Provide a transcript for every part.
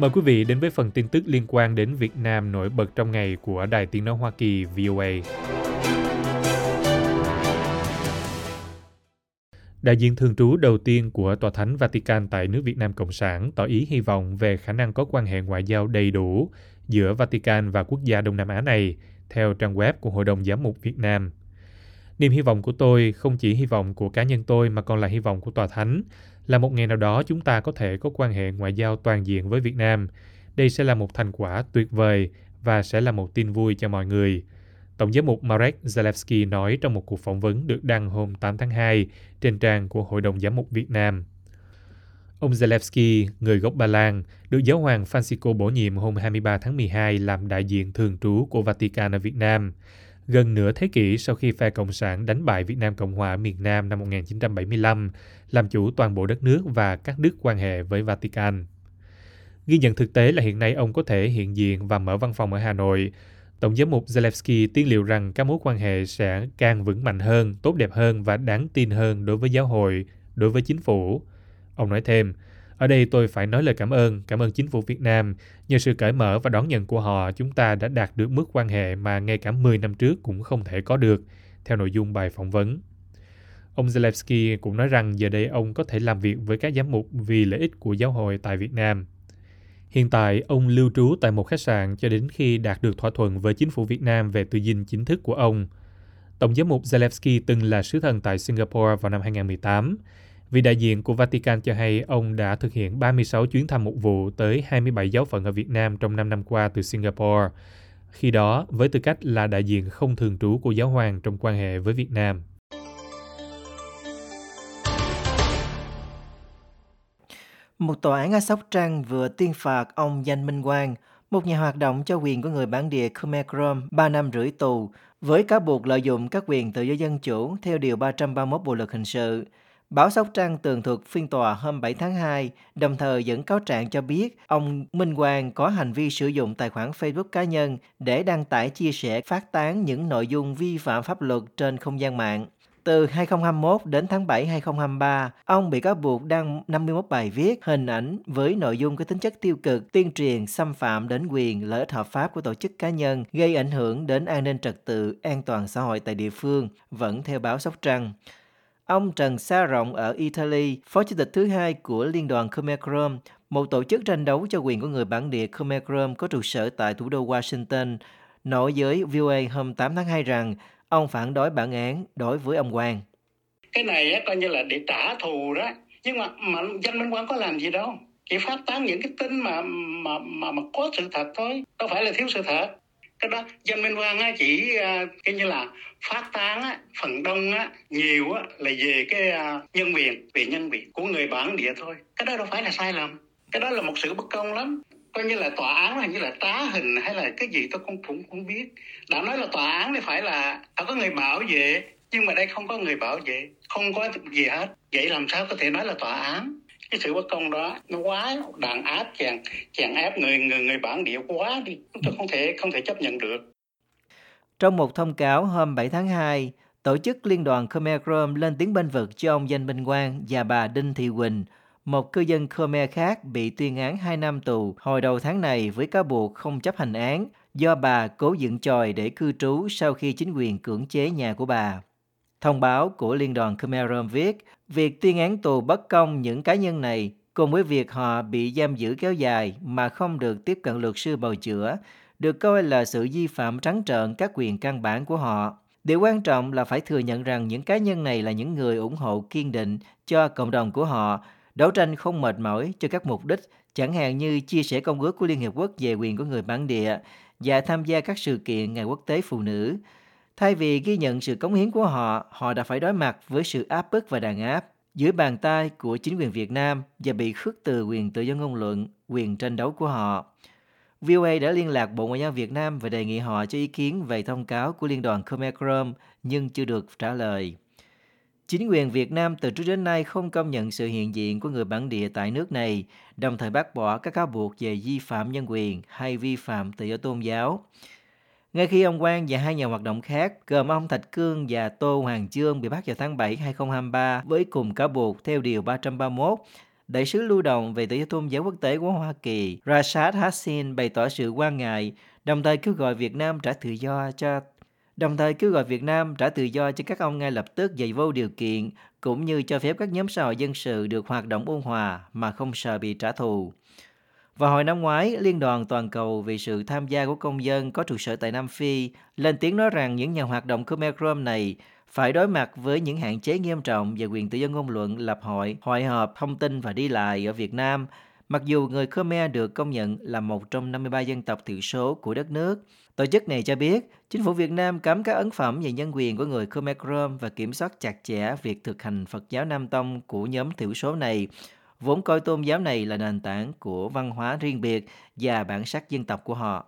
Mời quý vị đến với phần tin tức liên quan đến Việt Nam nổi bật trong ngày của Đài Tiếng Nói Hoa Kỳ VOA. Đại diện thường trú đầu tiên của Tòa Thánh Vatican tại nước Việt Nam Cộng sản tỏ ý hy vọng về khả năng có quan hệ ngoại giao đầy đủ giữa Vatican và quốc gia Đông Nam Á này, theo trang web của Hội đồng Giám mục Việt Nam. Niềm hy vọng của tôi không chỉ hy vọng của cá nhân tôi mà còn là hy vọng của Tòa Thánh, là một ngày nào đó chúng ta có thể có quan hệ ngoại giao toàn diện với Việt Nam. Đây sẽ là một thành quả tuyệt vời và sẽ là một tin vui cho mọi người. Tổng giám mục Marek Zalewski nói trong một cuộc phỏng vấn được đăng hôm 8 tháng 2 trên trang của Hội đồng Giám mục Việt Nam. Ông Zalewski, người gốc Ba Lan, được giáo hoàng Francisco bổ nhiệm hôm 23 tháng 12 làm đại diện thường trú của Vatican ở Việt Nam. Gần nửa thế kỷ sau khi phe Cộng sản đánh bại Việt Nam Cộng hòa ở miền Nam năm 1975, làm chủ toàn bộ đất nước và cắt đứt quan hệ với Vatican. Ghi nhận thực tế là hiện nay ông có thể hiện diện và mở văn phòng ở Hà Nội. Tổng giám mục Zelensky tiên liệu rằng các mối quan hệ sẽ càng vững mạnh hơn, tốt đẹp hơn và đáng tin hơn đối với giáo hội, đối với chính phủ. Ông nói thêm, ở đây tôi phải nói lời cảm ơn, cảm ơn chính phủ Việt Nam. Nhờ sự cởi mở và đón nhận của họ, chúng ta đã đạt được mức quan hệ mà ngay cả 10 năm trước cũng không thể có được, theo nội dung bài phỏng vấn. Ông Zelensky cũng nói rằng giờ đây ông có thể làm việc với các giám mục vì lợi ích của giáo hội tại Việt Nam. Hiện tại, ông lưu trú tại một khách sạn cho đến khi đạt được thỏa thuận với chính phủ Việt Nam về tư dinh chính thức của ông. Tổng giám mục Zelensky từng là sứ thần tại Singapore vào năm 2018 Vị đại diện của Vatican cho hay ông đã thực hiện 36 chuyến thăm mục vụ tới 27 giáo phận ở Việt Nam trong 5 năm qua từ Singapore. Khi đó, với tư cách là đại diện không thường trú của giáo hoàng trong quan hệ với Việt Nam. Một tòa án ở Sóc Trăng vừa tuyên phạt ông Danh Minh Quang, một nhà hoạt động cho quyền của người bản địa Khmer Krom 3 năm rưỡi tù, với cáo buộc lợi dụng các quyền tự do dân chủ theo Điều 331 Bộ Luật Hình sự. Báo Sóc Trăng tường thuật phiên tòa hôm 7 tháng 2, đồng thời dẫn cáo trạng cho biết ông Minh Quang có hành vi sử dụng tài khoản Facebook cá nhân để đăng tải chia sẻ phát tán những nội dung vi phạm pháp luật trên không gian mạng. Từ 2021 đến tháng 7 2023, ông bị cáo buộc đăng 51 bài viết, hình ảnh với nội dung có tính chất tiêu cực, tuyên truyền, xâm phạm đến quyền lợi ích hợp pháp của tổ chức cá nhân, gây ảnh hưởng đến an ninh trật tự, an toàn xã hội tại địa phương, vẫn theo báo Sóc Trăng. Ông Trần Sa Rộng ở Italy, phó chủ tịch thứ hai của Liên đoàn Khmer Krom, một tổ chức tranh đấu cho quyền của người bản địa Khmer Krom có trụ sở tại thủ đô Washington, nói với VOA hôm 8 tháng 2 rằng ông phản đối bản án đối với ông Quang. Cái này á, coi như là để trả thù đó, nhưng mà, mà danh Minh Quang có làm gì đâu. Chỉ phát tán những cái tin mà mà mà mà có sự thật thôi. Đâu phải là thiếu sự thật cái đó dân minh quang á, chỉ ờ, cái như là phát tán á, phần đông á, nhiều á, là về cái ờ, nhân quyền về nhân quyền của người bản địa thôi. Cái đó đâu phải là sai lầm. Cái đó là một sự bất công lắm. Coi như là tòa án là như là trá hình hay là cái gì tôi cũng cũng không biết. Đã nói là tòa án thì phải là phải có người bảo vệ nhưng mà đây không có người bảo vệ không có gì hết. Vậy làm sao có thể nói là tòa án? Cái sự bất công đó nó quá đàn áp chèn chèn ép người người người bản địa quá đi chúng tôi không thể không thể chấp nhận được trong một thông cáo hôm 7 tháng 2 tổ chức liên đoàn Khmer Krom lên tiếng bên vực cho ông Danh Minh Quang và bà Đinh Thị Quỳnh, một cư dân Khmer khác bị tuyên án 2 năm tù hồi đầu tháng này với cáo buộc không chấp hành án do bà cố dựng tròi để cư trú sau khi chính quyền cưỡng chế nhà của bà. Thông báo của Liên đoàn Khmer Rom viết, việc tuyên án tù bất công những cá nhân này cùng với việc họ bị giam giữ kéo dài mà không được tiếp cận luật sư bào chữa, được coi là sự vi phạm trắng trợn các quyền căn bản của họ. Điều quan trọng là phải thừa nhận rằng những cá nhân này là những người ủng hộ kiên định cho cộng đồng của họ, đấu tranh không mệt mỏi cho các mục đích, chẳng hạn như chia sẻ công ước của Liên Hiệp Quốc về quyền của người bản địa và tham gia các sự kiện Ngày Quốc tế Phụ nữ, Thay vì ghi nhận sự cống hiến của họ, họ đã phải đối mặt với sự áp bức và đàn áp dưới bàn tay của chính quyền Việt Nam và bị khước từ quyền tự do ngôn luận, quyền tranh đấu của họ. VOA đã liên lạc Bộ Ngoại giao Việt Nam và đề nghị họ cho ý kiến về thông cáo của Liên đoàn Khmer Krom nhưng chưa được trả lời. Chính quyền Việt Nam từ trước đến nay không công nhận sự hiện diện của người bản địa tại nước này, đồng thời bác bỏ các cáo buộc về vi phạm nhân quyền hay vi phạm tự do tôn giáo. Ngay khi ông Quang và hai nhà hoạt động khác, gồm ông Thạch Cương và Tô Hoàng Chương bị bắt vào tháng 7 2023 với cùng cáo buộc theo Điều 331, Đại sứ lưu động về tự do tôn giáo quốc tế của Hoa Kỳ Rashad Hassin bày tỏ sự quan ngại, đồng thời kêu gọi Việt Nam trả tự do cho đồng thời kêu gọi Việt Nam trả tự do cho các ông ngay lập tức và vô điều kiện, cũng như cho phép các nhóm xã hội dân sự được hoạt động ôn hòa mà không sợ bị trả thù. Vào hồi năm ngoái, Liên đoàn Toàn cầu vì sự tham gia của công dân có trụ sở tại Nam Phi lên tiếng nói rằng những nhà hoạt động Khmer Krom này phải đối mặt với những hạn chế nghiêm trọng về quyền tự do ngôn luận, lập hội, hội họp, thông tin và đi lại ở Việt Nam, mặc dù người Khmer được công nhận là một trong 53 dân tộc thiểu số của đất nước. Tổ chức này cho biết, chính phủ Việt Nam cấm các ấn phẩm về nhân quyền của người Khmer Krom và kiểm soát chặt chẽ việc thực hành Phật giáo Nam Tông của nhóm thiểu số này, vốn coi tôn giáo này là nền tảng của văn hóa riêng biệt và bản sắc dân tộc của họ.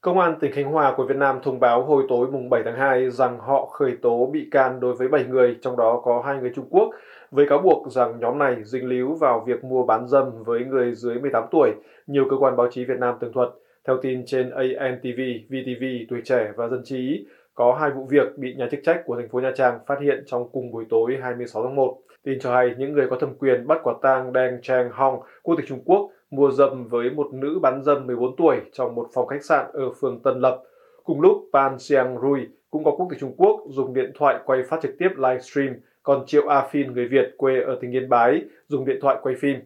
Công an tỉnh Khánh Hòa của Việt Nam thông báo hồi tối mùng 7 tháng 2 rằng họ khởi tố bị can đối với 7 người, trong đó có hai người Trung Quốc, với cáo buộc rằng nhóm này dính líu vào việc mua bán dâm với người dưới 18 tuổi, nhiều cơ quan báo chí Việt Nam tường thuật. Theo tin trên ANTV, VTV, Tuổi Trẻ và Dân trí, có hai vụ việc bị nhà chức trách của thành phố Nha Trang phát hiện trong cùng buổi tối 26 tháng 1. Tin cho hay những người có thẩm quyền bắt quả tang Deng Chang Hong, quốc tịch Trung Quốc, mua dâm với một nữ bán dâm 14 tuổi trong một phòng khách sạn ở phường Tân Lập. Cùng lúc, Pan Xiang Rui cũng có quốc tịch Trung Quốc dùng điện thoại quay phát trực tiếp livestream, còn Triệu A Phin người Việt quê ở tỉnh Yên Bái dùng điện thoại quay phim.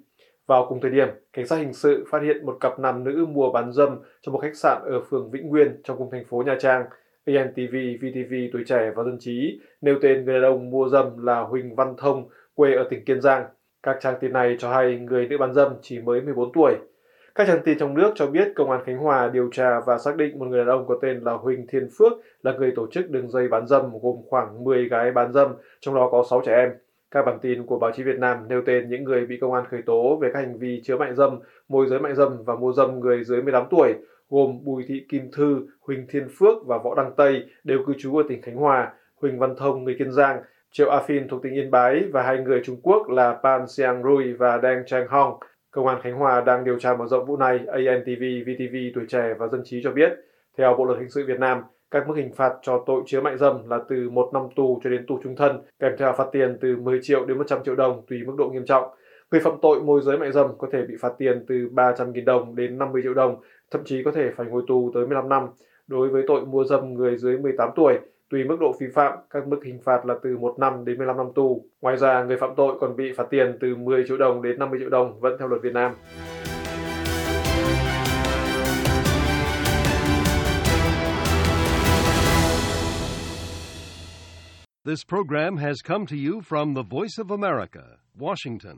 Vào cùng thời điểm, cảnh sát hình sự phát hiện một cặp nam nữ mua bán dâm trong một khách sạn ở phường Vĩnh Nguyên trong cùng thành phố Nha Trang. VNTV, VTV, Tuổi Trẻ và Dân Trí nêu tên người đàn ông mua dâm là Huỳnh Văn Thông, quê ở tỉnh Kiên Giang. Các trang tin này cho hay người nữ bán dâm chỉ mới 14 tuổi. Các trang tin trong nước cho biết Công an Khánh Hòa điều tra và xác định một người đàn ông có tên là Huỳnh Thiên Phước là người tổ chức đường dây bán dâm gồm khoảng 10 gái bán dâm, trong đó có 6 trẻ em. Các bản tin của báo chí Việt Nam nêu tên những người bị công an khởi tố về các hành vi chứa mại dâm, môi giới mại dâm và mua dâm người dưới 18 tuổi, gồm Bùi Thị Kim Thư, Huỳnh Thiên Phước và Võ Đăng Tây đều cư trú ở tỉnh Khánh Hòa, Huỳnh Văn Thông người Kiên Giang, Triệu A Phin thuộc tỉnh Yên Bái và hai người Trung Quốc là Pan Xiang Rui và Deng Chang Hong. Công an Khánh Hòa đang điều tra mở rộng vụ này, ANTV, VTV, Tuổi Trẻ và Dân trí cho biết. Theo Bộ luật hình sự Việt Nam, các mức hình phạt cho tội chứa mại dâm là từ 1 năm tù cho đến tù trung thân, kèm theo phạt tiền từ 10 triệu đến 100 triệu đồng tùy mức độ nghiêm trọng. Người phạm tội môi giới mại dâm có thể bị phạt tiền từ 300.000 đồng đến 50 triệu đồng, thậm chí có thể phải ngồi tù tới 15 năm. Đối với tội mua dâm người dưới 18 tuổi, Tùy mức độ vi phạm, các mức hình phạt là từ 1 năm đến 15 năm tù. Ngoài ra, người phạm tội còn bị phạt tiền từ 10 triệu đồng đến 50 triệu đồng, vẫn theo luật Việt Nam. This program has come to you from the Voice of America, Washington.